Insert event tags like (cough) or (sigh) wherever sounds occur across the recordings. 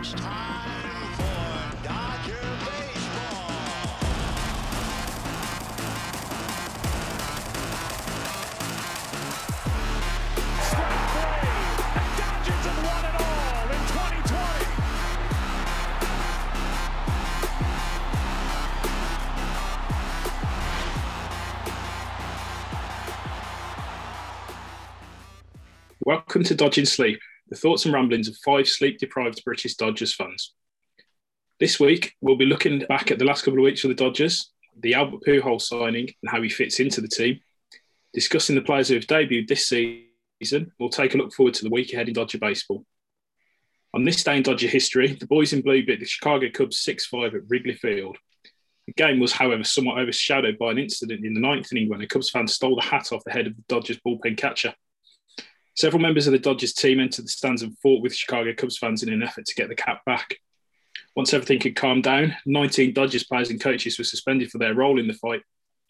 It's time for Dodger Baseball. Strike three. Dodgers have won it all in 2020. Welcome to Dodging Sleep, the thoughts and ramblings of five sleep deprived British Dodgers fans. This week, we'll be looking back at the last couple of weeks for the Dodgers, the Albert Pujols signing and how he fits into the team, discussing the players who have debuted this season. We'll take a look forward to the week ahead in Dodger baseball. On this day in Dodger history, the boys in blue beat the Chicago Cubs 6 5 at Wrigley Field. The game was, however, somewhat overshadowed by an incident in the ninth inning when a Cubs fan stole the hat off the head of the Dodgers bullpen catcher. Several members of the Dodgers team entered the stands and fought with Chicago Cubs fans in an effort to get the cap back. Once everything had calmed down, 19 Dodgers players and coaches were suspended for their role in the fight,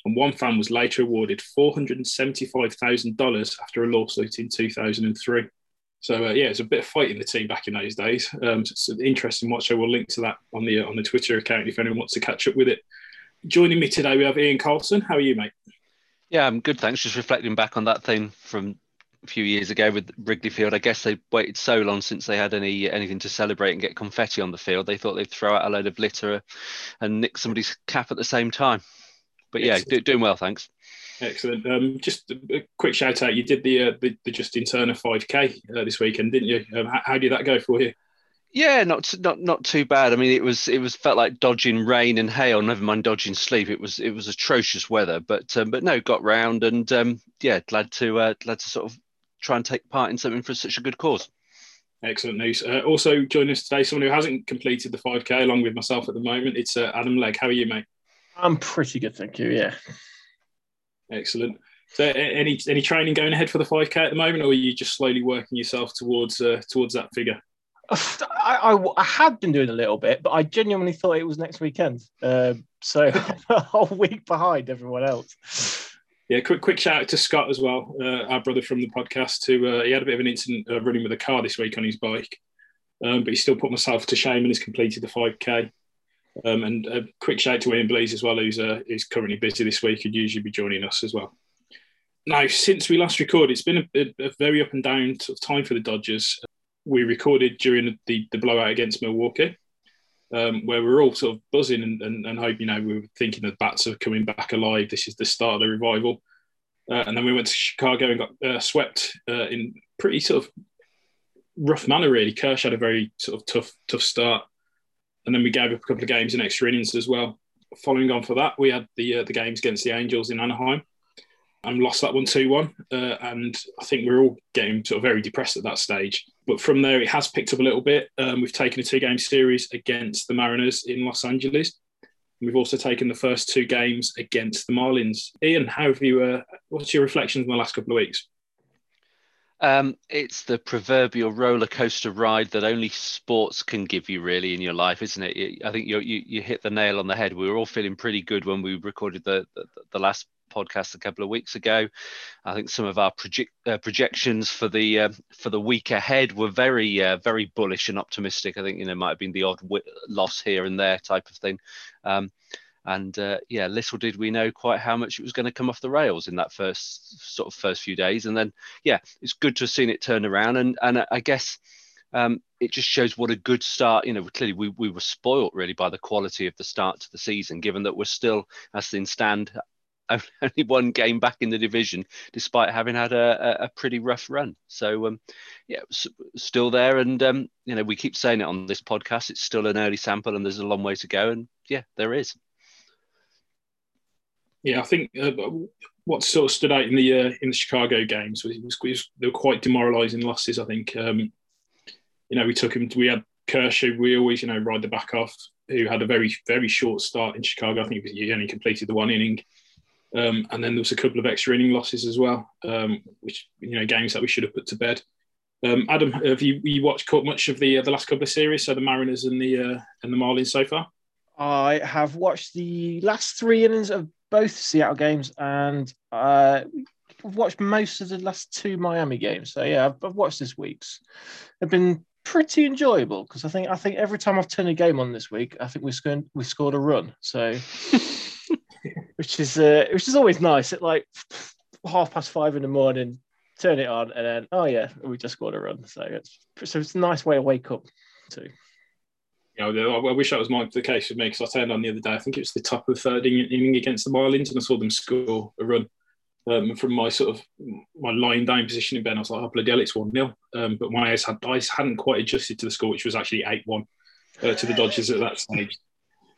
and one fan was later awarded $475,000 after a lawsuit in 2003. So uh, yeah, it's a bit of fight in the team back in those days. Um, it's an interesting watch. I will link to that on the on the Twitter account if anyone wants to catch up with it. Joining me today, we have Ian Carlson. How are you, mate? Yeah, I'm good. Thanks. Just reflecting back on that thing from a few years ago with Wrigley Field. I guess they waited so long since they had any anything to celebrate and get confetti on the field. They thought they'd throw out a load of litter and nick somebody's cap at the same time. But yeah, do, doing well, thanks. Excellent. Um, just a, quick shout out. You did the uh, the, the Justin Turner 5K uh, this weekend, didn't you? Um, how, how did that go for you? Yeah, not not not too bad. I mean, it was it was felt like dodging rain and hail. Never mind dodging sleep. It was it was atrocious weather, but um, but no, got round and um, yeah, glad to uh, glad to sort of try and take part in something for such a good cause. Excellent news. Uh, also joining us today, someone who hasn't completed the 5K along with myself at the moment. It's uh, Adam Legg. How are you, mate? I'm pretty good, thank you. Yeah. Excellent. So, any any training going ahead for the 5K at the moment, or are you just slowly working yourself towards uh, towards that figure? I, I, I had been doing a little bit, but I genuinely thought it was next weekend. Um, so (laughs) a whole week behind everyone else. Yeah, quick quick shout out to Scott as well, uh, our brother from the podcast. Who uh, he had a bit of an incident uh, running with a car this week on his bike, um, but he still put myself to shame and has completed the 5K. Um, and a quick shout out to Ian Blease as well, who's uh, who's currently busy this week and usually be joining us as well. Now, since we last recorded, it's been a, a, a very up and down sort of time for the Dodgers. We recorded during the, the blowout against Milwaukee, um, where we were all sort of buzzing and, and, and hoping, you know, we were thinking the bats are coming back alive. This is the start of the revival. Uh, and then we went to Chicago and got uh, swept uh, in pretty sort of rough manner, really. Kershaw had a very sort of tough, tough start. And then we gave up a couple of games in extra innings as well. Following on for that, we had the uh, the games against the Angels in Anaheim and lost that one 2 1. Uh, and I think we are all getting sort of very depressed at that stage. But from there, it has picked up a little bit. Um, we've taken a two game series against the Mariners in Los Angeles. We've also taken the first two games against the Marlins. Ian, how have you? Uh, what's your reflections on the last couple of weeks? Um, it's the proverbial roller coaster ride that only sports can give you, really, in your life, isn't it? I think you you you hit the nail on the head. We were all feeling pretty good when we recorded the the, the last podcast a couple of weeks ago. I think some of our uh, projections for the uh, for the week ahead were very uh, very bullish and optimistic. I think you know might have been the odd w- loss here and there type of thing. Um, and uh, yeah, little did we know quite how much it was going to come off the rails in that first sort of first few days. And then yeah, it's good to have seen it turn around. And and I guess um, it just shows what a good start. You know, clearly we, we were spoilt really by the quality of the start to the season, given that we're still, as things stand, (laughs) only one game back in the division, despite having had a, a pretty rough run. So, um, yeah, still there. And, um, you know, we keep saying it on this podcast, it's still an early sample and there's a long way to go. And yeah, there is. Yeah, I think uh, what sort of stood out in the uh, in the Chicago games was, was, was they were quite demoralising losses. I think um, you know we took him. We had Kershaw. We always you know ride the back off. Who had a very very short start in Chicago. I think he only completed the one inning. Um, and then there was a couple of extra inning losses as well, um, which you know games that we should have put to bed. Um, Adam, have you, you watched caught much of the uh, the last couple of series? So the Mariners and the uh, and the Marlins so far. I have watched the last three innings of both Seattle games, and uh, I've watched most of the last two Miami games. So yeah, I've, I've watched this week's. They've been pretty enjoyable because I think I think every time I've turned a game on this week, I think we scored we scored a run. So, (laughs) which is uh, which is always nice. At like half past five in the morning, turn it on, and then oh yeah, we just got a run. So it's so it's a nice way to wake up too. Know, I wish that was my, the case with me because I turned on the other day. I think it was the top of third inning against the Marlins, and I saw them score a run. Um, from my sort of my lying down position in bed, I was like, "Oh bloody hell, it's one 0 um, But my eyes had eyes hadn't quite adjusted to the score, which was actually eight one uh, to the Dodgers at that stage.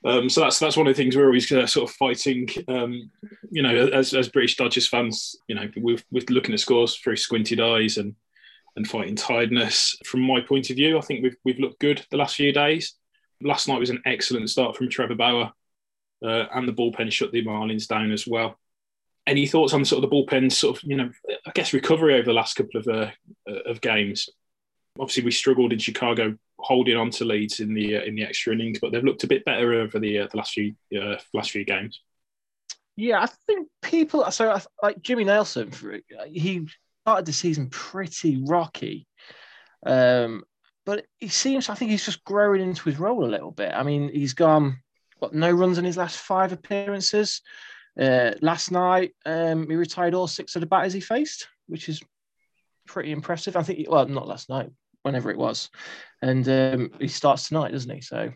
Um, so that's that's one of the things we're always uh, sort of fighting. Um, you know, as, as British Dodgers fans, you know, we're, looking at scores through squinted eyes and and fighting tiredness. From my point of view, I think we've we've looked good the last few days. Last night was an excellent start from Trevor Bauer, uh, and the bullpen shut the Marlins down as well. Any thoughts on sort of the bullpen, sort of you know, I guess recovery over the last couple of uh, of games? Obviously, we struggled in Chicago holding on to leads in the uh, in the extra innings, but they've looked a bit better over the uh, the last few uh, last few games. Yeah, I think people. So like Jimmy Nelson, he started the season pretty rocky, um, but he seems. I think he's just growing into his role a little bit. I mean, he's gone what no runs in his last five appearances. Uh, last night, um, he retired all six of the batters he faced, which is pretty impressive. I think. Well, not last night, whenever it was, and um, he starts tonight, doesn't he? So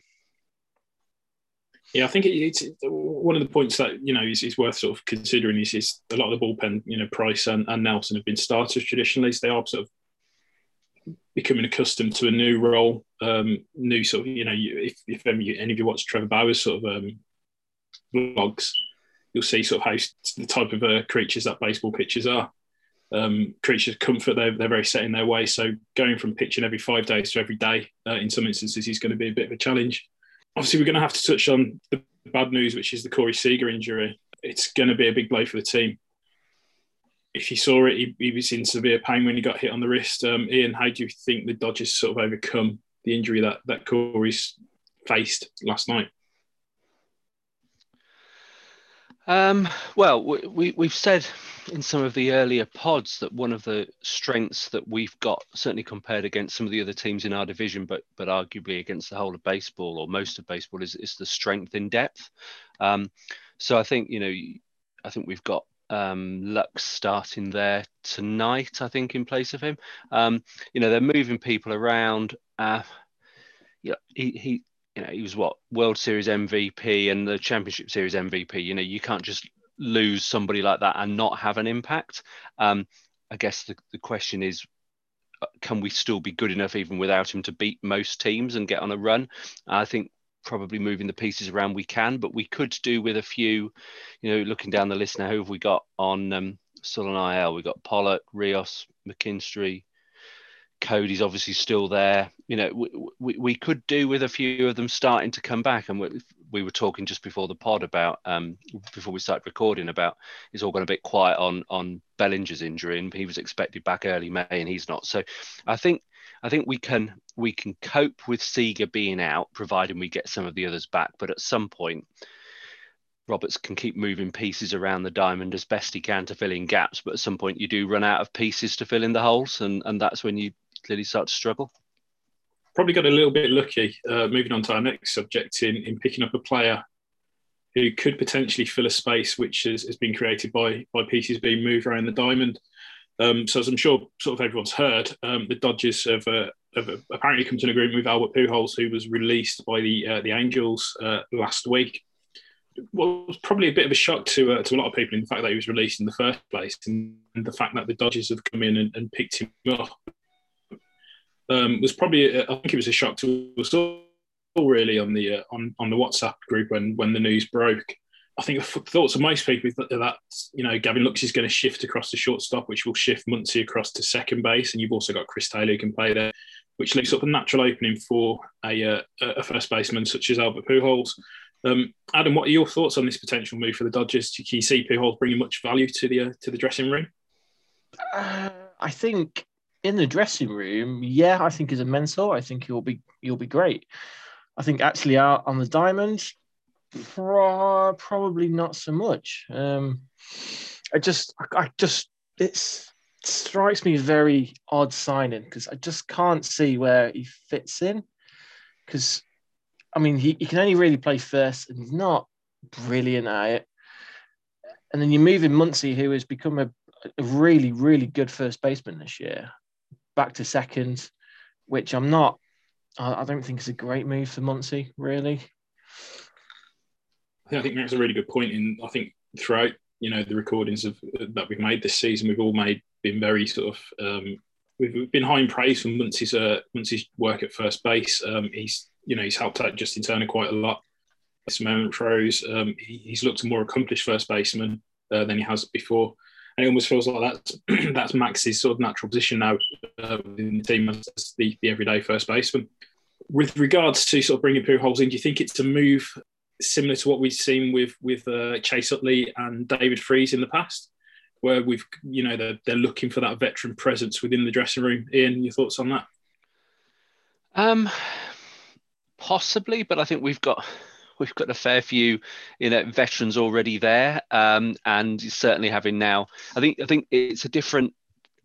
Yeah, I think it, it's one of the points that you know is, is worth sort of considering is, is a lot of the bullpen, you know, Price and, and Nelson have been starters traditionally, so they are sort of becoming accustomed to a new role, um, new sort of you know, you, if if any, any of you watch Trevor Bauer's sort of um, vlogs, you'll see sort of how the type of uh, creatures that baseball pitchers are. Um, creatures comfort, they're, they're very set in their way. So going from pitching every five days to every day, uh, in some instances, is going to be a bit of a challenge obviously we're going to have to touch on the bad news, which is the Corey Seager injury. It's going to be a big blow for the team. If you saw it, he, he was in severe pain when he got hit on the wrist. Um, Ian, how do you think the Dodgers sort of overcome the injury that that Corey's faced last night? Um, well, we, we, we've said in some of the earlier pods that one of the strengths that we've got, certainly compared against some of the other teams in our division, but but arguably against the whole of baseball or most of baseball, is, is the strength in depth. Um, so I think you know, I think we've got um, Lux starting there tonight. I think in place of him. Um, you know, they're moving people around. Uh, yeah, he he you know, he was what World Series MVP and the Championship Series MVP. You know, you can't just lose somebody like that and not have an impact. Um, I guess the, the question is, uh, can we still be good enough even without him to beat most teams and get on a run? I think probably moving the pieces around we can, but we could do with a few, you know, looking down the list now, who have we got on um, still on IL? We've got Pollock, Rios, McKinstry, Cody's obviously still there. You know, we, we, we could do with a few of them starting to come back. And we, we were talking just before the pod about, um, before we started recording, about it's all gone a bit quiet on on Bellinger's injury, and he was expected back early May, and he's not. So, I think I think we can we can cope with Seager being out, providing we get some of the others back. But at some point, Roberts can keep moving pieces around the diamond as best he can to fill in gaps. But at some point, you do run out of pieces to fill in the holes, and and that's when you clearly start to struggle. Probably got a little bit lucky. Uh, moving on to our next subject in in picking up a player who could potentially fill a space which has, has been created by by pieces being moved around the diamond. Um, so as I'm sure sort of everyone's heard, um, the Dodgers have, uh, have apparently come to an agreement with Albert Pujols, who was released by the uh, the Angels uh, last week. Was probably a bit of a shock to uh, to a lot of people in the fact that he was released in the first place, and the fact that the Dodgers have come in and, and picked him up um, was probably I think it was a shock to us all really on the uh, on on the WhatsApp group when when the news broke. I think the thoughts of most people that, that you know Gavin Lux is going to shift across to shortstop, which will shift Muncy across to second base, and you've also got Chris Taylor who can play there, which leaves up a natural opening for a uh, a first baseman such as Albert Pujols. Um, Adam, what are your thoughts on this potential move for the Dodgers? Do you see Pujols bringing much value to the uh, to the dressing room? Uh, I think in the dressing room, yeah, I think as a mentor, I think he'll be he'll be great. I think actually out on the diamond, pro- probably not so much. Um, I just, I, just, it's strikes me very odd signing because I just can't see where he fits in. Because, I mean, he, he can only really play first and he's not brilliant at it. And then you move in Muncy, who has become a, a really, really good first baseman this year, back to second, which I'm not, I, don't think is a great move for Muncy, really. I think that's a really good point. In I think throughout you know the recordings of that we've made this season, we've all made been very sort of um, we've been high in praise for Muncy's uh, Muncy's work at first base. Um, he's you know he's helped out Justin Turner quite a lot. This moment throws, um, he, he's looked a more accomplished first baseman uh, than he has before, and it almost feels like that's (clears throat) that's Max's sort of natural position now uh, within the team as the, the everyday first baseman. With regards to sort of bringing Pujols in, do you think it's a move similar to what we've seen with with uh, Chase Utley and David Freese in the past, where we've you know they're, they're looking for that veteran presence within the dressing room. Ian, your thoughts on that? Um, possibly, but I think we've got we've got a fair few you know veterans already there, um, and certainly having now. I think I think it's a different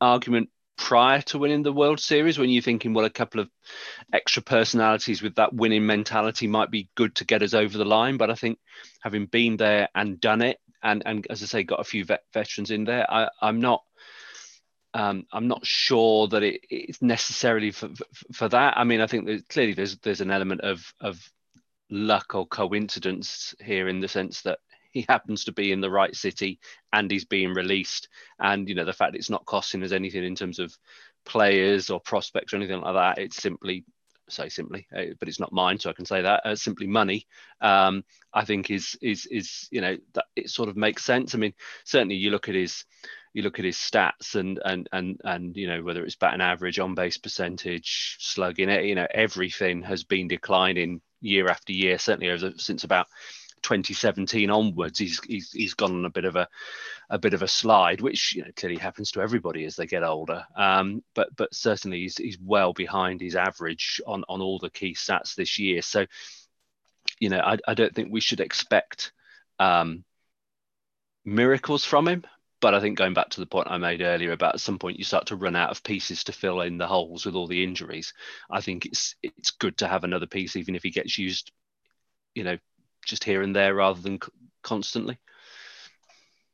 argument prior to winning the World Series when you're thinking, well, a couple of extra personalities with that winning mentality might be good to get us over the line. But I think having been there and done it, and and as I say, got a few vet- veterans in there, I, I'm not. Um, I'm not sure that it, it's necessarily for, for, for that. I mean, I think clearly there's there's an element of of luck or coincidence here in the sense that he (laughs) happens to be in the right city and he's being released. And you know the fact it's not costing us anything in terms of players or prospects or anything like that. It's simply say simply, uh, but it's not mine, so I can say that uh, simply money. Um, I think is is is you know that it sort of makes sense. I mean, certainly you look at his you look at his stats and and and and you know whether it's batting average, on base percentage, slugging it, you know everything has been declining year after year. Certainly over, since about 2017 onwards, he's he's he's gone on a bit of a a bit of a slide, which you know clearly happens to everybody as they get older. Um, but but certainly he's he's well behind his average on on all the key stats this year. So you know I I don't think we should expect um, miracles from him. But I think going back to the point I made earlier about at some point you start to run out of pieces to fill in the holes with all the injuries. I think it's it's good to have another piece, even if he gets used, you know, just here and there rather than constantly.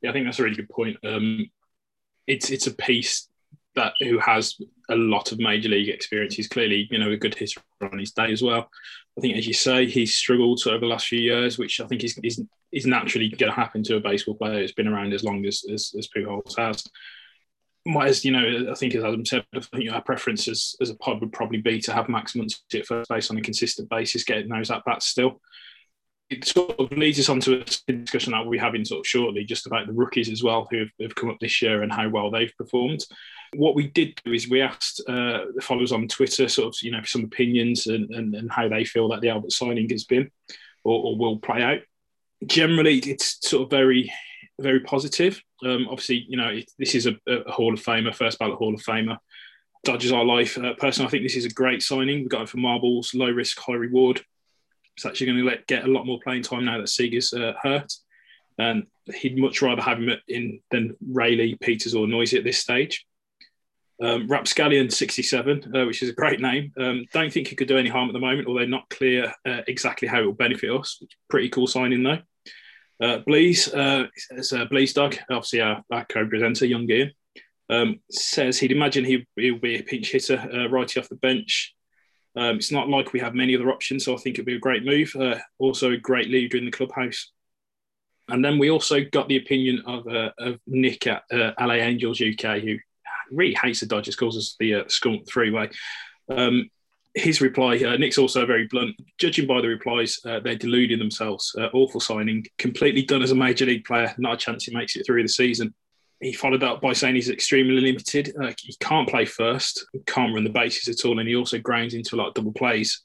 Yeah, I think that's a really good point. Um, it's it's a piece that who has a lot of major league experience. He's clearly you know a good hitter on his day as well. I think, as you say, he's struggled over the last few years, which I think is is, is naturally going to happen to a baseball player who's been around as long as as, as Pujols has. As you know, I think as Adam said, I think our preference as, as a pod would probably be to have Max Muncy at first base on a consistent basis, getting those at bats still it sort of leads us on to a discussion that we'll be having sort of shortly, just about the rookies as well who have, have come up this year and how well they've performed. What we did do is we asked uh, the followers on Twitter sort of, you know, some opinions and, and, and how they feel that the Albert signing has been or, or will play out. Generally, it's sort of very, very positive. Um, obviously, you know, it, this is a, a, Hall of Famer, first ballot Hall of Famer. Dodgers our life. Uh, personally, I think this is a great signing. We got it for marbles, low risk, high reward. It's actually going to let, get a lot more playing time now that Seager's uh, hurt. And he'd much rather have him in than Raley, Peters, or Neuse at this stage. Um, Rapscallion 67, uh, which is a great name. Um, don't think he could do any harm at the moment, although not clear uh, exactly how it will benefit us. Pretty cool signing though. Uh, Blease, uh, it's uh, Blees Doug, obviously our, our co-presenter, Young Ian, um, says he'd imagine he, he'll be a pinch hitter, uh, righty off the bench. Um, it's not like we have many other options, so I think it'd be a great move. Uh, also, a great leader in the clubhouse. And then we also got the opinion of, uh, of Nick at uh, LA Angels UK, who really hates the Dodgers, calls us the uh, skunk three way. Um, his reply, uh, Nick's also very blunt. Judging by the replies, uh, they're deluding themselves. Uh, awful signing, completely done as a major league player. Not a chance he makes it through the season he followed up by saying he's extremely limited. Uh, he can't play first, can't run the bases at all, and he also grounds into a lot of double plays.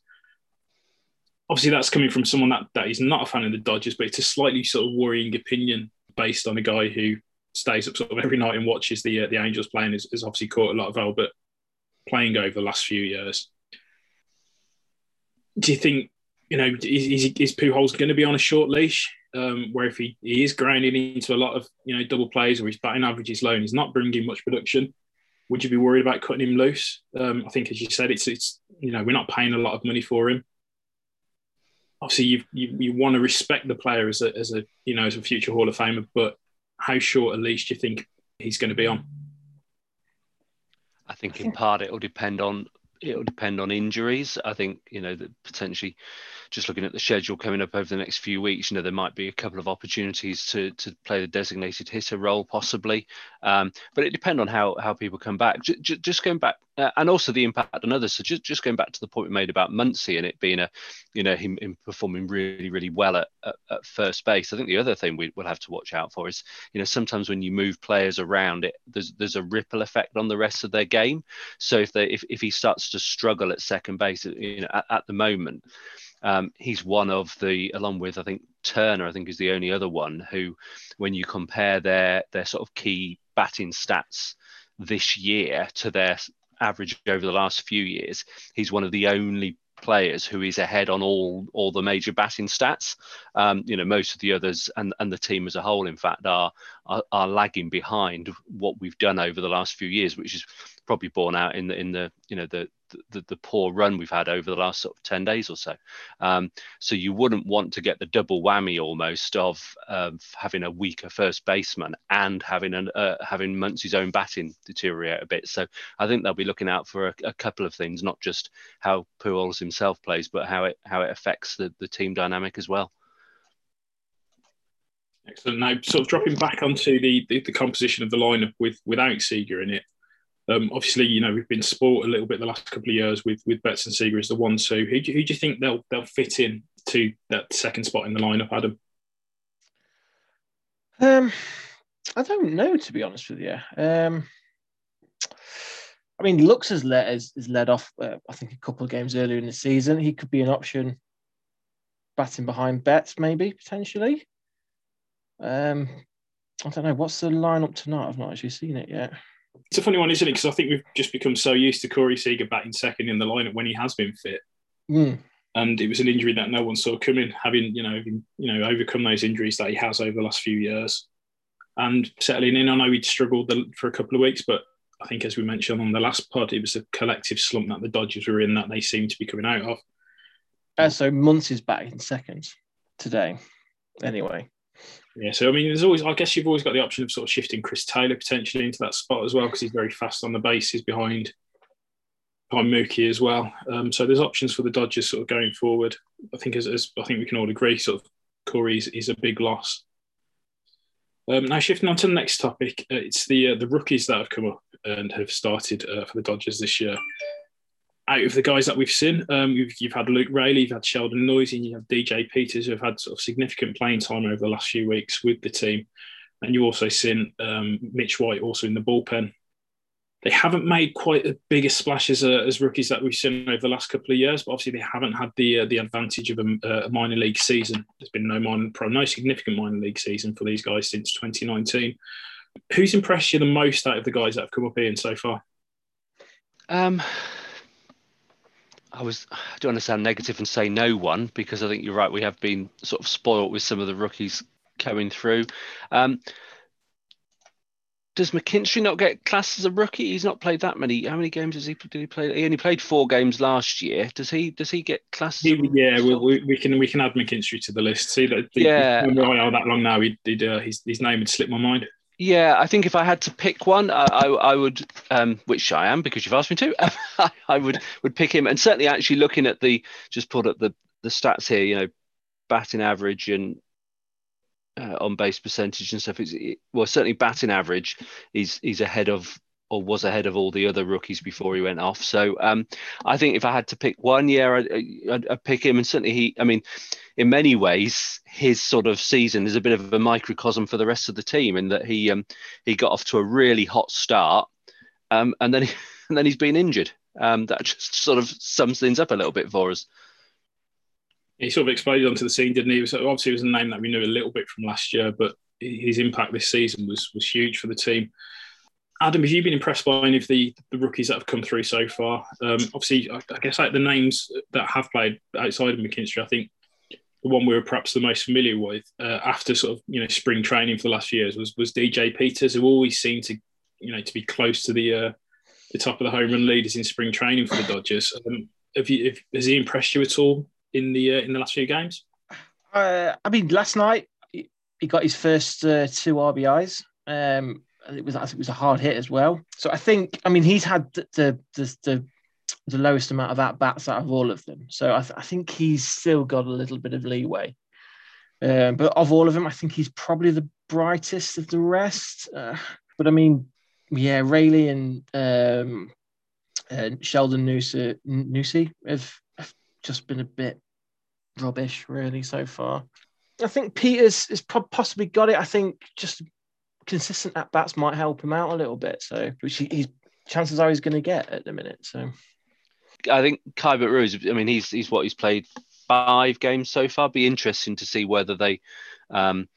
Obviously, that's coming from someone that, that is not a fan of the Dodgers, but it's a slightly sort of worrying opinion based on a guy who stays up sort of every night and watches the uh, the Angels playing. Has, has obviously caught a lot of Albert playing over the last few years. Do you think you know is, is, is Pujols going to be on a short leash? Um, where if he, he is grinding into a lot of you know double plays or his batting average is low and he's not bringing much production, would you be worried about cutting him loose? Um, I think, as you said, it's it's you know we're not paying a lot of money for him. Obviously, you you, you want to respect the player as a as a you know as a future Hall of Famer, but how short a leash do you think he's going to be on? I think in part it will depend on it'll depend on injuries. I think you know that potentially just looking at the schedule coming up over the next few weeks, you know there might be a couple of opportunities to to play the designated hitter role possibly, um, but it depends on how how people come back. J- j- just going back, uh, and also the impact on others. So just just going back to the point we made about Muncy and it being a, you know, him, him performing really really well at, at, at first base. I think the other thing we will have to watch out for is you know sometimes when you move players around, it there's there's a ripple effect on the rest of their game. So if they if, if he starts to struggle at second base, you know, at, at the moment. Um, he's one of the, along with I think Turner, I think is the only other one who, when you compare their their sort of key batting stats this year to their average over the last few years, he's one of the only players who is ahead on all all the major batting stats. Um, you know, most of the others and, and the team as a whole, in fact, are, are, are lagging behind what we've done over the last few years, which is probably borne out in the in the you know the the, the poor run we've had over the last sort of 10 days or so. Um, so you wouldn't want to get the double whammy almost of, of having a weaker first baseman and having an, uh, having Muncy's own batting deteriorate a bit. So I think they'll be looking out for a, a couple of things, not just how Pujols himself plays, but how it how it affects the, the team dynamic as well. Excellent. Now, sort of dropping back onto the, the, the composition of the lineup with without Seager in it. Um, obviously, you know we've been sport a little bit the last couple of years with with Betts and Seager as the one two. Who do, who do you think they'll they'll fit in to that second spot in the lineup, Adam? Um, I don't know to be honest with you. Um, I mean, Lux has led has, has led off. Uh, I think a couple of games earlier in the season, he could be an option. Batting behind Betts, maybe potentially. Um, I don't know. What's the lineup tonight? I've not actually seen it yet. It's a funny one, isn't it? Because I think we've just become so used to Corey Seager batting second in the lineup when he has been fit. Mm. and it was an injury that no one saw coming. Having you know, you know, overcome those injuries that he has over the last few years, and settling in. I know he'd struggled the, for a couple of weeks, but I think as we mentioned on the last pod, it was a collective slump that the Dodgers were in that they seem to be coming out of. Uh, so Muncy's back in second today. Anyway, Yeah, so I mean, there's always, I guess you've always got the option of sort of shifting Chris Taylor potentially into that spot as well because he's very fast on the bases behind behind Mookie as well. Um, so there's options for the Dodgers sort of going forward. I think as, as I think we can all agree, sort of Corey's is a big loss. Um, now shifting on to the next topic, uh, it's the uh, the rookies that have come up and have started uh, for the Dodgers this year. Out of the guys that we've seen, um, you've, you've had Luke Raley, you've had Sheldon Neuse, and you have DJ Peters, who have had sort of significant playing time over the last few weeks with the team. And you've also seen um, Mitch White also in the bullpen. They haven't made quite as big a splash as, uh, as rookies that we've seen over the last couple of years, but obviously they haven't had the uh, the advantage of a, a minor league season. There's been no minor, no significant minor league season for these guys since 2019. Who's impressed you the most out of the guys that have come up here so far? Um, I was (sighs) I don't want to sound negative and say no one because I think you're right. We have been sort of spoilt with some of the rookies coming through. Um, does McKinstry not get classed as a rookie? He's not played that many. How many games has he did he play? He only played four games last year. Does he? Does he get classed? as yeah, we, we, can we can add McKinstry to the list. See that Yeah. yeah, I that long now. He did uh, his his name had slipped my mind. Yeah, I think if I had to pick one, I, I, I would, um, which I am because you've asked me to, (laughs) I would would pick him. And certainly, actually looking at the just pulled up the the stats here, you know, batting average and uh, on base percentage and stuff. It's it, well, certainly batting average, he's he's ahead of or was ahead of all the other rookies before he went off. So um, I think if I had to pick one, yeah, I'd, I'd, I'd pick him. And certainly he, I mean, in many ways, his sort of season is a bit of a microcosm for the rest of the team in that he um, he got off to a really hot start, um, and then (laughs) and then he's been injured. Um, that just sort of sums things up a little bit for us. He sort of exploded onto the scene, didn't he? Was, obviously, it was a name that we knew a little bit from last year, but his impact this season was was huge for the team. Adam, have you been impressed by any of the, the rookies that have come through so far? Um, obviously, I, I guess like the names that have played outside of McKinstry, I think the one we were perhaps the most familiar with uh, after sort of you know spring training for the last few years was was DJ Peters, who always seemed to you know to be close to the uh, the top of the home run leaders in spring training for the Dodgers. Um, have you, have, has he impressed you at all in the uh, in the last few games? Uh, I mean, last night he, he got his first uh, two RBIs. Um, it was it was a hard hit as well. So I think, I mean, he's had the the the, the, lowest amount of at bats out of all of them. So I, th- I think he's still got a little bit of leeway. Um, but of all of them, I think he's probably the brightest of the rest. Uh, but I mean, yeah, Raley and um, uh, Sheldon Neuse, Neuse have, have just been a bit rubbish, really, so far. I think Peters has po- possibly got it. I think just consistent at bats might help him out a little bit. So, which he, he's chances are he's going to get at the minute. So, I think Keibert Ruiz. I mean, he's he's what he's played five games so far. Be interesting to see whether they um,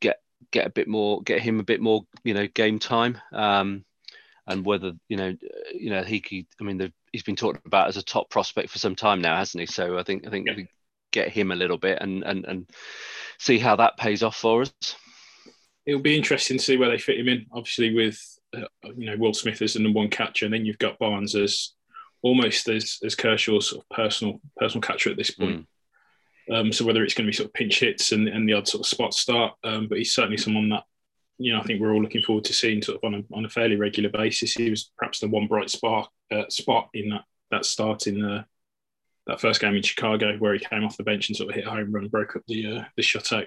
get get a bit more, get him a bit more, you know, game time, um, and whether you know, you know, he. could- I mean, the, he's been talked about as a top prospect for some time now, hasn't he? So I think I think Yeah. we get him a little bit and and and see how that pays off for us. It'll be interesting to see where they fit him in. Obviously, with uh, you know Will Smith as the number one catcher, and then you've got Barnes as almost as as Kershaw's sort of personal personal catcher at this point. Um, so whether it's going to be sort of pinch hits and, and the odd sort of spot start, um, but he's certainly someone that you know I think we're all looking forward to seeing sort of on a on a fairly regular basis. He was perhaps the one bright spark uh, spot in that that start in the that first game in Chicago where he came off the bench and sort of hit a home run, broke up the uh, the shutout.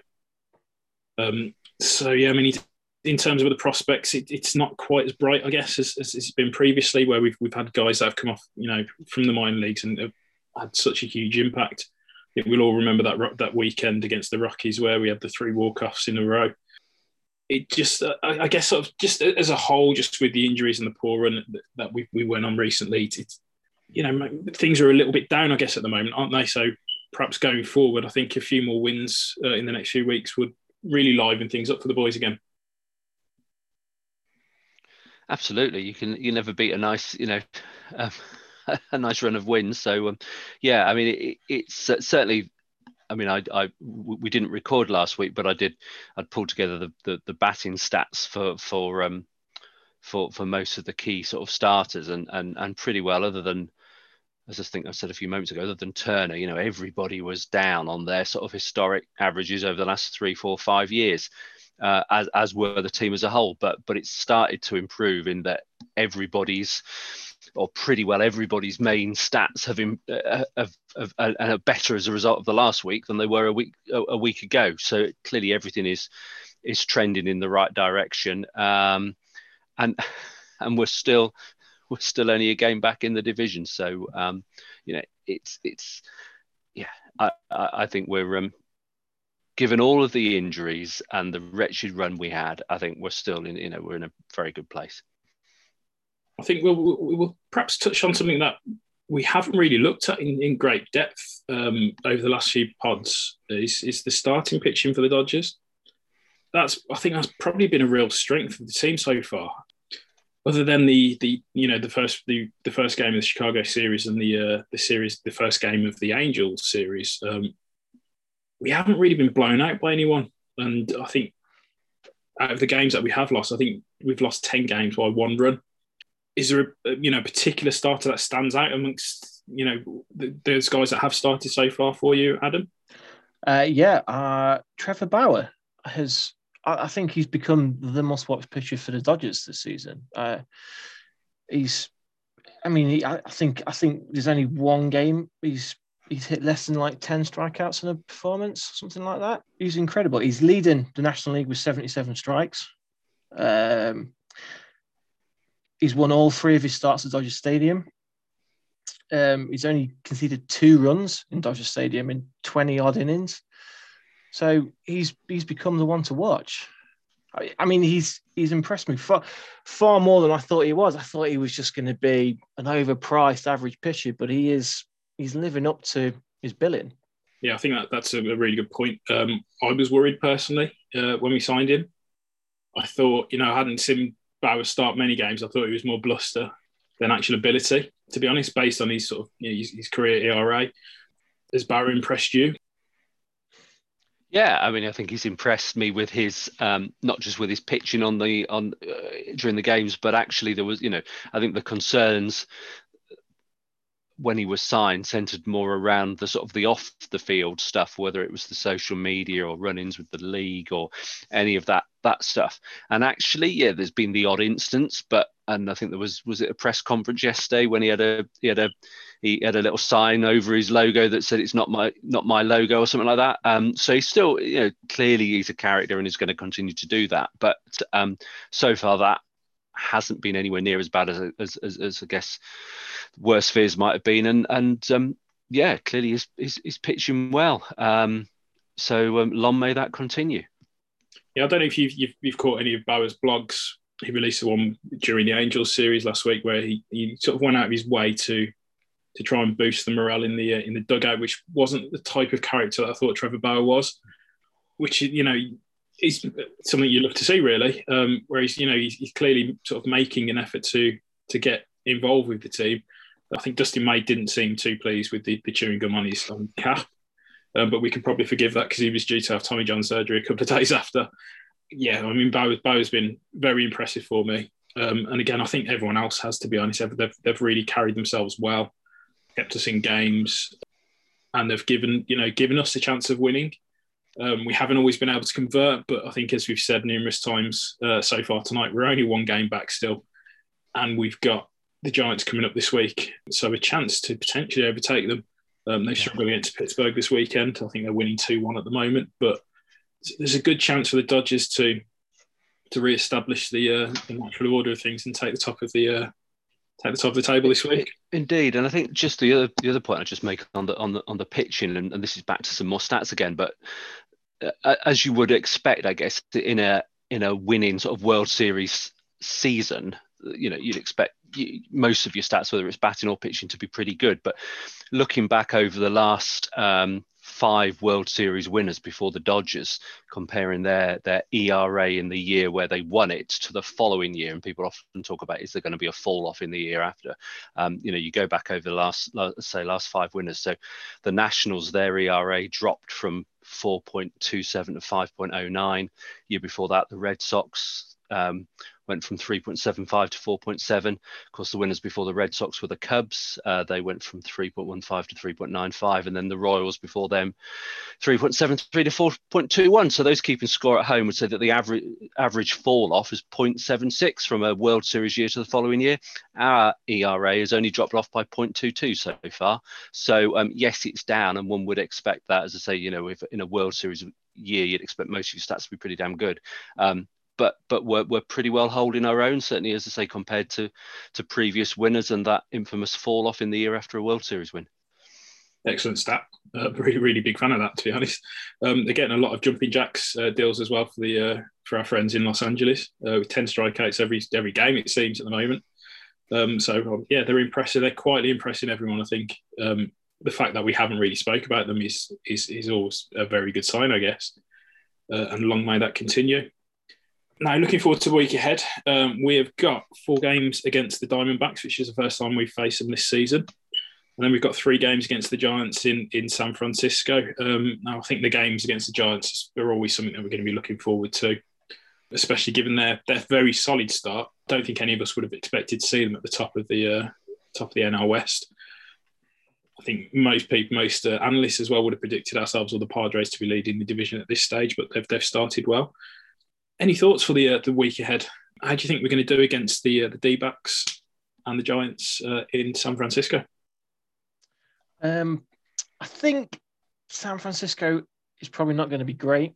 Um, so yeah, I mean, in terms of the prospects, it, it's not quite as bright, I guess, as, as it's been previously, where we've we've had guys that have come off, you know, from the minor leagues and have had such a huge impact. I think we'll all remember that that weekend against the Rockies where we had the three walk offs in a row. It just, uh, I I guess, sort of just as a whole, just with the injuries and the poor run that, we, we went on recently, it's you know things are a little bit down, I guess, at the moment, aren't they? So perhaps going forward, I think a few more wins uh, in the next few weeks would really liven things up for the boys again. Absolutely, you can you never beat a nice you know (laughs) um, a nice run of wins. So um, yeah, I mean it, it's uh, certainly. I mean, I, I we didn't record last week, but I did. I'd pulled together the, the, the batting stats for for um for for most of the key sort of starters, and and and pretty well. Other than as I think I said a few moments ago, other than Turner, you know, everybody was down on their sort of historic averages over the last three, four, five years uh, as as were the team as a whole. But but it started to improve in that everybody's or pretty well everybody's main stats have im- uh, have, have, uh, and are better as a result of the last week than they were a week a, a week ago. So clearly everything is is trending in the right direction. Um, and and we're still we're still only a game back in the division. So um, you know it's it's yeah I I, think we're um, given all of the injuries and the wretched run we had, I think we're still in, you know, we're in a very good place. I think we'll, we'll, we'll perhaps touch on something that we haven't really looked at in, in great depth um, over the last few pods is, is the starting pitching for the Dodgers. That's I think that's probably been a real strength of the team so far. Other than the the you know the first the, the first game of the Chicago series and the uh, the series the first game of the Angels series, um, we haven't really been blown out by anyone. And I think out of the games that we have lost, I think we've lost ten games by one run is there a you know particular starter that stands out amongst you know th- those guys that have started so far for you, Adam? Uh, yeah, uh, Trevor Bauer has. I, I think he's become the most watched pitcher for the Dodgers this season. Uh, he's. I mean, he, I think I think there's only one game he's he's hit less than like ten strikeouts in a performance, something like that. He's incredible. He's leading the National League with 77 strikes. Um, he's won all three of his starts at Dodger Stadium. Um, he's only conceded two runs in Dodger Stadium in 20 odd innings. So he's he's become the one to watch. I, I mean, he's he's impressed me far far more than I thought he was. I thought he was just going to be an overpriced average pitcher, but he is he's living up to his billing. Yeah, I think that that's a, really good point. Um, I was worried personally uh, when we signed him. I thought, you know, I hadn't seen Bauer start many games. I thought he was more bluster than actual ability. To be honest, based on his sort of you know, his, his career ERA, has Bauer impressed you? Yeah, I mean, I think he's impressed me with his um, not just with his pitching on the on uh, during the games, but actually there was, you know, I think the concerns when he was signed centered more around the sort of the off the field stuff, whether it was the social media or run-ins with the league or any of that that stuff. And actually, yeah, there's been the odd instance, but and I think there was was it a press conference yesterday when he had a he had a he had a little sign over his logo that said it's not my not my logo or something like that. Um, so he's still you know clearly he's a character and he's going to continue to do that. But um, so far that hasn't been anywhere near as bad as as, as, as I guess worst fears might have been. And and um, yeah, clearly he's, he's, he's pitching well. Um, so um, long may that continue. Yeah, I don't know if you've, you've, you've caught any of Bauer's blogs. He released the one during the Angels series last week where he, he sort of went out of his way to to try and boost the morale in the uh, in the dugout, which wasn't the type of character I thought Trevor Bauer was. Which you know is something you love to see, really. Um, where he's you know he's, he's clearly sort of making an effort to to get involved with the team. I think Dustin May didn't seem too pleased with the, the chewing gum on his cap, um, but we can probably forgive that because he was due to have Tommy John surgery a couple of (laughs) days after. Yeah, I mean, Bauer, Bauer's been very impressive for me. Um, and again, I think everyone else has, to be honest. They've, they've really carried themselves well, kept us in games, and they've given you know given us the chance of winning. Um, we haven't always been able to convert, but I think as we've said numerous times uh, so far tonight, we're only one game back still, and we've got the Giants coming up this week, so a chance to potentially overtake them. Um, they struggle against Pittsburgh this weekend. I think they're winning two one at the moment, but there's a good chance for the Dodgers to to re-establish the, uh, the natural order of things and take the top of the uh, take the top of the table this week. Indeed, and I think just the other the other point I just make on the on the on the pitching, and, and this is back to some more stats again, but uh, as you would expect, I guess in a in a winning sort of World Series season, you know you'd expect most of your stats, whether it's batting or pitching, to be pretty good. But looking back over the last um, five World Series winners before the Dodgers, comparing their their ERA in the year where they won it to the following year, and people often talk about is there going to be a fall off in the year after? Um, you know, you go back over the last say last five winners. So the Nationals, their ERA dropped from 4.27 to 5.09. Year before that, the Red Sox um, went from 3.75 to 4.7. Of course, the winners before the Red Sox were the Cubs. Uh, they went from 3.15 to 3.95. And then the Royals before them, 3.73 to 4.21. So those keeping score at home would say that the average average fall off is 0.76 from a World Series year to the following year. Our ERA has only dropped off by 0.22 so far. So um, yes, it's down, and one would expect that. As I say, you know, if in a World Series year, you'd expect most of your stats to be pretty damn good. Um, but but we're, we're pretty well holding our own, certainly as I say, compared to to previous winners and that infamous fall off in the year after a World Series win. Excellent stat. Uh, really, really big fan of that, to be honest. Um, they're getting a lot of jumping jacks uh, deals as well for the uh, for our friends in Los Angeles uh, with ten strikeouts every every game it seems at the moment. Um, so yeah, they're impressive. They're quietly impressing everyone. I think um, the fact that we haven't really spoke about them is is is always a very good sign, I guess. Uh, and long may that continue now, looking forward to the week ahead, um, we have got four games against the Diamondbacks, which is the first time we've faced them this season. And then we've got three games against the Giants in, in San Francisco. Um, now, I think the games against the Giants are always something that we're going to be looking forward to, especially given their, their very solid start. I don't think any of us would have expected to see them at the top of the uh, top of the NL West. I think most people, most uh, analysts as well, would have predicted ourselves or the Padres to be leading the division at this stage, but they've, they've started well. Any thoughts for the uh, the week ahead? How do you think we're going to do against the uh, the D backs and the Giants uh, in San Francisco? Um, I think San Francisco is probably not going to be great,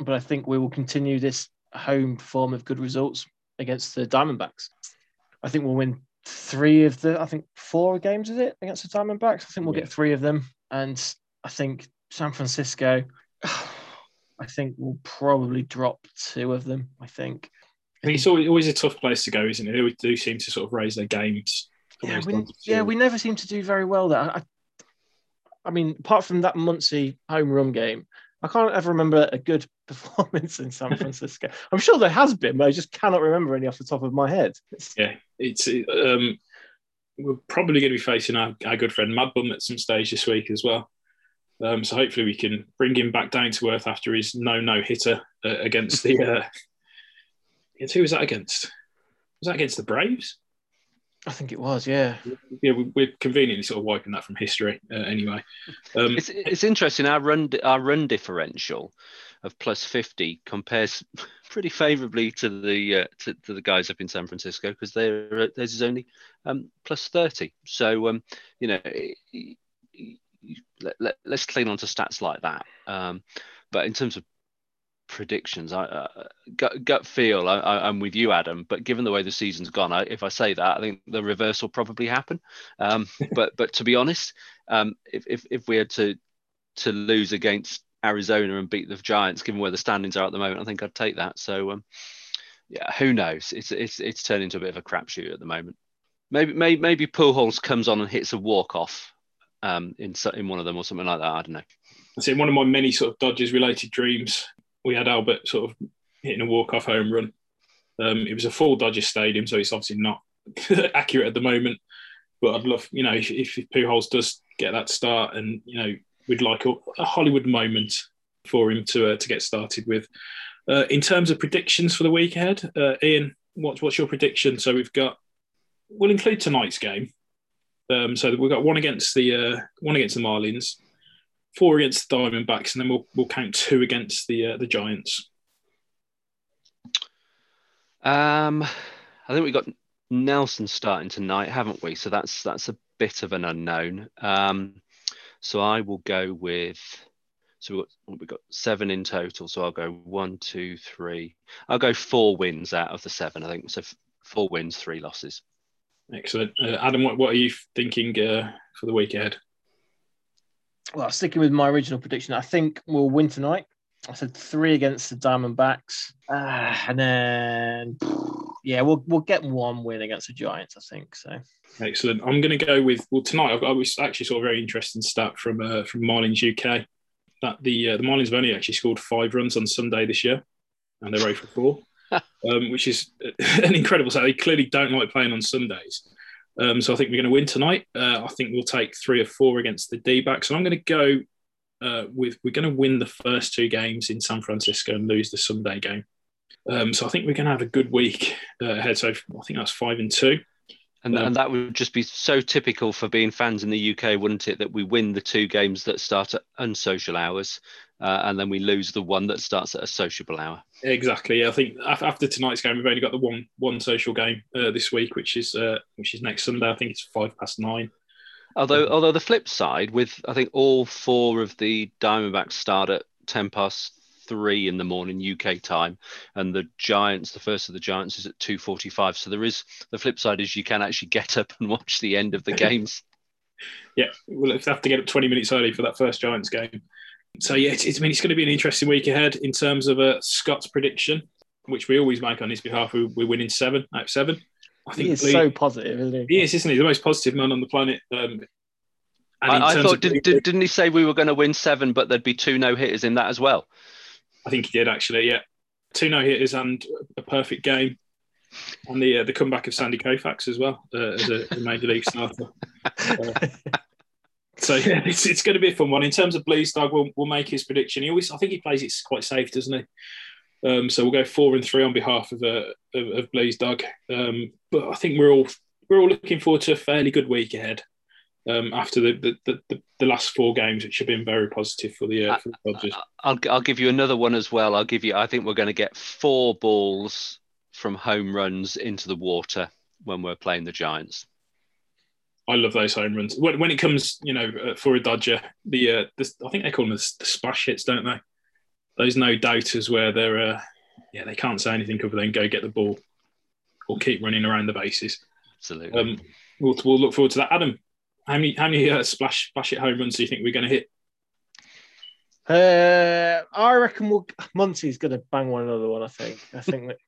but I think we will continue this home form of good results against the Diamondbacks. I think we'll win three of the, I think four games is it against the Diamondbacks. I think we'll Yeah. get three of them, and I think San Francisco. I think we'll probably drop two of them. I think. I think it's always, always a tough place to go, isn't it? They always do seem to sort of raise their games. Yeah, we, yeah, we never seem to do very well there. I, I mean, apart from that Muncy home run game, I can't ever remember a good (laughs) performance in San Francisco. I'm sure there has been, but I just cannot remember any off the top of my head. (laughs) Yeah, it's um, we're probably going to be facing our, our good friend Mad Bum at some stage this week as well. Um, so hopefully we can bring him back down to earth after his no no hitter uh, against the. (laughs) Uh, against- who was that against? Was that against the Braves? I think it was, yeah. Yeah, we- we're conveniently sort of wiping that from history uh, anyway. Um, It's it's interesting. Our run our run differential of plus fifty compares (laughs) pretty favourably to the uh, to, to the guys up in San Francisco because they're theirs is only um, plus thirty. So um, you know, let, let, let's cling on to stats like that. Um, but in terms of predictions, I uh, gut, gut feel I, I'm with you, Adam. But given the way the season's gone, I, if I say that, I think the reverse will probably happen. Um, (laughs) but but to be honest, um, if, if if we had to to lose against Arizona and beat the Giants, given where the standings are at the moment, I think I'd take that. So um, yeah, who knows? It's it's it's turned into a bit of a crapshoot at the moment. Maybe maybe maybe Pujols comes on and hits a walk off um, in in one of them or something like that. I don't know. I in one of my many sort of Dodgers related dreams. We had Albert sort of hitting a walk off home run. Um, it was a full Dodger stadium, so it's obviously not (laughs) accurate at the moment. But I'd love, you know, if, if Pujols does get that start, and you know, we'd like a, a Hollywood moment for him to uh, to get started with. Uh, in terms of predictions for the week ahead, uh, Ian, what's what's your prediction? So we've got, we'll include tonight's game. Um, so we've got one against the uh, one against the Marlins, four against the Diamondbacks, and then we'll we'll count two against the uh, the Giants. Um, I think we got Nelson starting tonight, haven't we? So that's that's a bit of an unknown. Um, so I will go with. So we've got, we've got seven in total. So I'll go one, two, three. I'll go four wins out of the seven. I think so. Four wins, three losses. Excellent, uh, Adam. What, what are you thinking uh, for the week ahead? Well, sticking with my original prediction, I think we'll win tonight. I said three against the Diamondbacks, uh, and then yeah, we'll we'll get one win against the Giants. I think so. Excellent. I'm going to go with well tonight. I've I was actually saw a very interesting stat from uh, from Marlins UK that the uh, the Marlins have only actually scored five runs on Sunday this year, and they're 0 for four, um, which is (laughs) an incredible stat. They clearly don't like playing on Sundays. Um, so I think we're going to win tonight. Uh, I think we'll take three or four against the D-backs, and I'm going to go uh, with we're going to win the first two games in San Francisco and lose the Sunday game. Um, so I think we're going to have a good week uh, ahead. So I think that's five and two. And, Um, and that would just be so typical for being fans in the UK, wouldn't it? That we win the two games that start at unsocial hours, uh, and then we lose the one that starts at a sociable hour. Exactly. I think after tonight's game, we've only got the one one social game uh, this week, which is uh, which is next Sunday. I think it's five past nine. Although, although the flip side, with I think all four of the Diamondbacks start at ten past three in the morning UK time, and the Giants, the first of the Giants, is at two forty-five. So there is the flip side is you can actually (laughs) get up and watch the end of the (laughs) games. Yeah, we'll have to get up twenty minutes early for that first Giants game. So yeah, it's, it's, I mean it's going to be an interesting week ahead in terms of uh, Scott's prediction, which we always make on his behalf. We, we're winning seven out of seven. I think He is Lee- so positive, isn't he? he is, isn't he? The most positive man on the planet. Um, and I, I thought did, did, didn't he say we were going to win seven, but there'd be two no hitters in that as well? I think he did actually. Yeah, two no hitters and a perfect game, and the uh, the comeback of Sandy Koufax as well uh, as a, a major league starter. (laughs) So (laughs) yeah, it's, it's going to be a fun one. In terms of Blease, Doug will will make his prediction. He always, I think he plays it quite safe, doesn't he? Um, so we'll go four and three on behalf of uh, of, of Blease Dog. Um, but I think we're all we're all looking forward to a fairly good week ahead. Um, after the the, the the the last four games, which have been very positive for the, uh, for the Dodgers. I'll I'll give you another one as well. I'll give you. I think we're going to get four balls from home runs into the water when we're playing the Giants. I love those home runs. When, when it comes, you know, uh, for a Dodger, the, uh, the I think they call them the, the splash hits, don't they? Those no doubters where they're, uh, yeah, they can't say anything other than go get the ball or keep running around the bases. Absolutely. Um, we'll, we'll look forward to that. Adam, how many how many uh, splash splash hit home runs do you think we're going to hit? Uh, I reckon we'll, Muncy's going to bang one another one. I think. I think that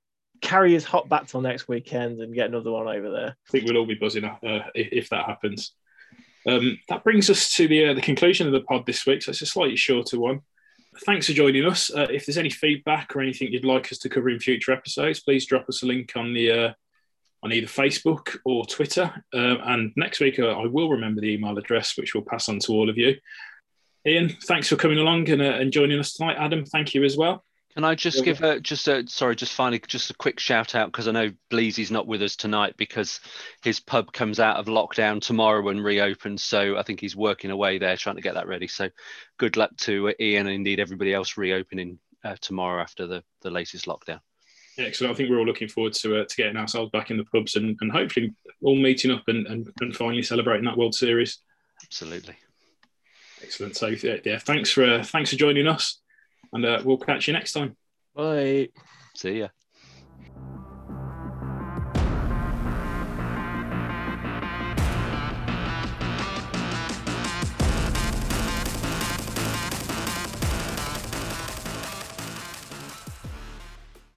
carry his hot back till next weekend and get another one over there. I think we'll all be buzzing uh, if, if that happens. Um, that brings us to the uh, the conclusion of the pod this week. So it's a slightly shorter one. Thanks for joining us. Uh, if there's any feedback or anything you'd like us to cover in future episodes, please drop us a link on the uh, on either Facebook or Twitter. Uh, and next week, uh, I will remember the email address, which we'll pass on to all of you. Ian, thanks for coming along and, uh, and joining us tonight. Adam, thank you as well. Can I just give a just a sorry, just finally just a quick shout out because I know Bleasy's not with us tonight because his pub comes out of lockdown tomorrow and reopens. So I think he's working away there trying to get that ready. So good luck to Ian and indeed everybody else reopening uh, tomorrow after the the latest lockdown. Excellent. I think we're all looking forward to uh, to getting ourselves back in the pubs and, and hopefully all meeting up and, and, and finally celebrating that World Series. Absolutely. Excellent. So yeah, yeah thanks for uh, thanks for joining us, and uh, we'll catch you next time. Bye. See ya.